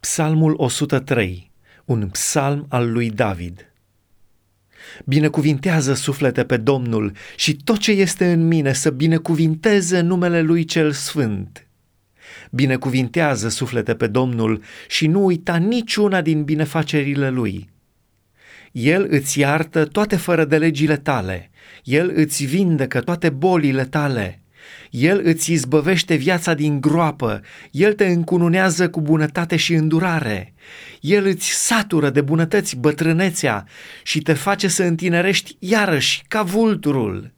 Psalmul 103, un psalm al lui David. Binecuvintează suflete pe Domnul și tot ce este în mine să binecuvinteze numele lui cel sfânt. Binecuvintează suflete pe Domnul și nu uita niciuna din binefacerile lui. El îți iartă toate fără de legile tale, El îți vindecă toate bolile tale, el îți izbăvește viața din groapă, El te încununează cu bunătate și îndurare, El îți satură de bunătăți bătrânețea și te face să întinerești iarăși ca vulturul.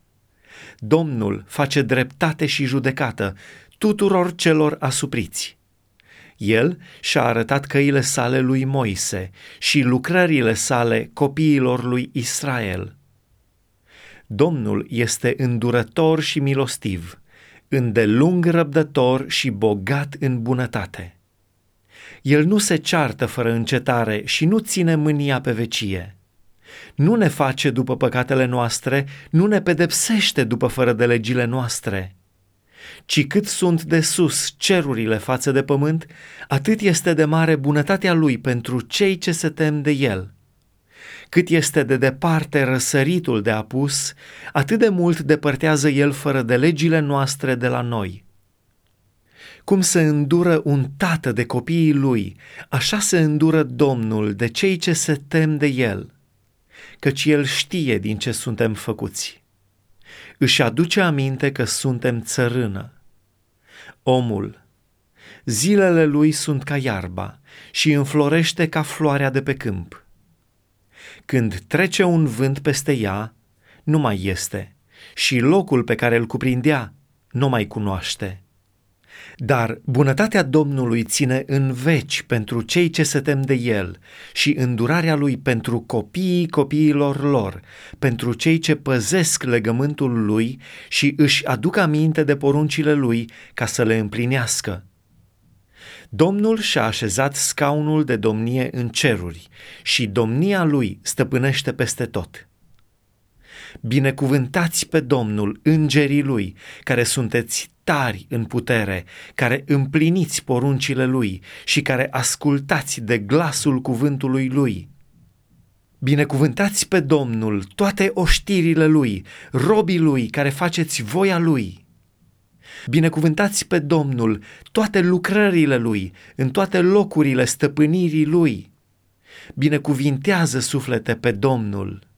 Domnul face dreptate și judecată tuturor celor asupriți. El și-a arătat căile sale lui Moise și lucrările sale copiilor lui Israel. Domnul este îndurător și milostiv, îndelung răbdător și bogat în bunătate. El nu se ceartă fără încetare și nu ține mânia pe vecie. Nu ne face după păcatele noastre, nu ne pedepsește după fără de legile noastre. Ci cât sunt de sus cerurile față de pământ, atât este de mare bunătatea lui pentru cei ce se tem de el. Cât este de departe răsăritul de apus, atât de mult depărtează el fără de legile noastre de la noi. Cum se îndură un tată de copiii lui, așa se îndură Domnul de cei ce se tem de el, căci el știe din ce suntem făcuți. Își aduce aminte că suntem țărână. Omul, zilele lui sunt ca iarba și înflorește ca floarea de pe câmp când trece un vânt peste ea, nu mai este și locul pe care îl cuprindea nu mai cunoaște. Dar bunătatea Domnului ține în veci pentru cei ce se tem de El și îndurarea Lui pentru copiii copiilor lor, pentru cei ce păzesc legământul Lui și își aduc aminte de poruncile Lui ca să le împlinească. Domnul și-a așezat scaunul de domnie în ceruri și domnia lui stăpânește peste tot. Binecuvântați pe Domnul, îngerii lui, care sunteți tari în putere, care împliniți poruncile lui și care ascultați de glasul cuvântului lui. Binecuvântați pe Domnul toate oștirile lui, robii lui care faceți voia lui. Binecuvântați pe Domnul toate lucrările Lui, în toate locurile stăpânirii Lui. Binecuvintează suflete pe Domnul.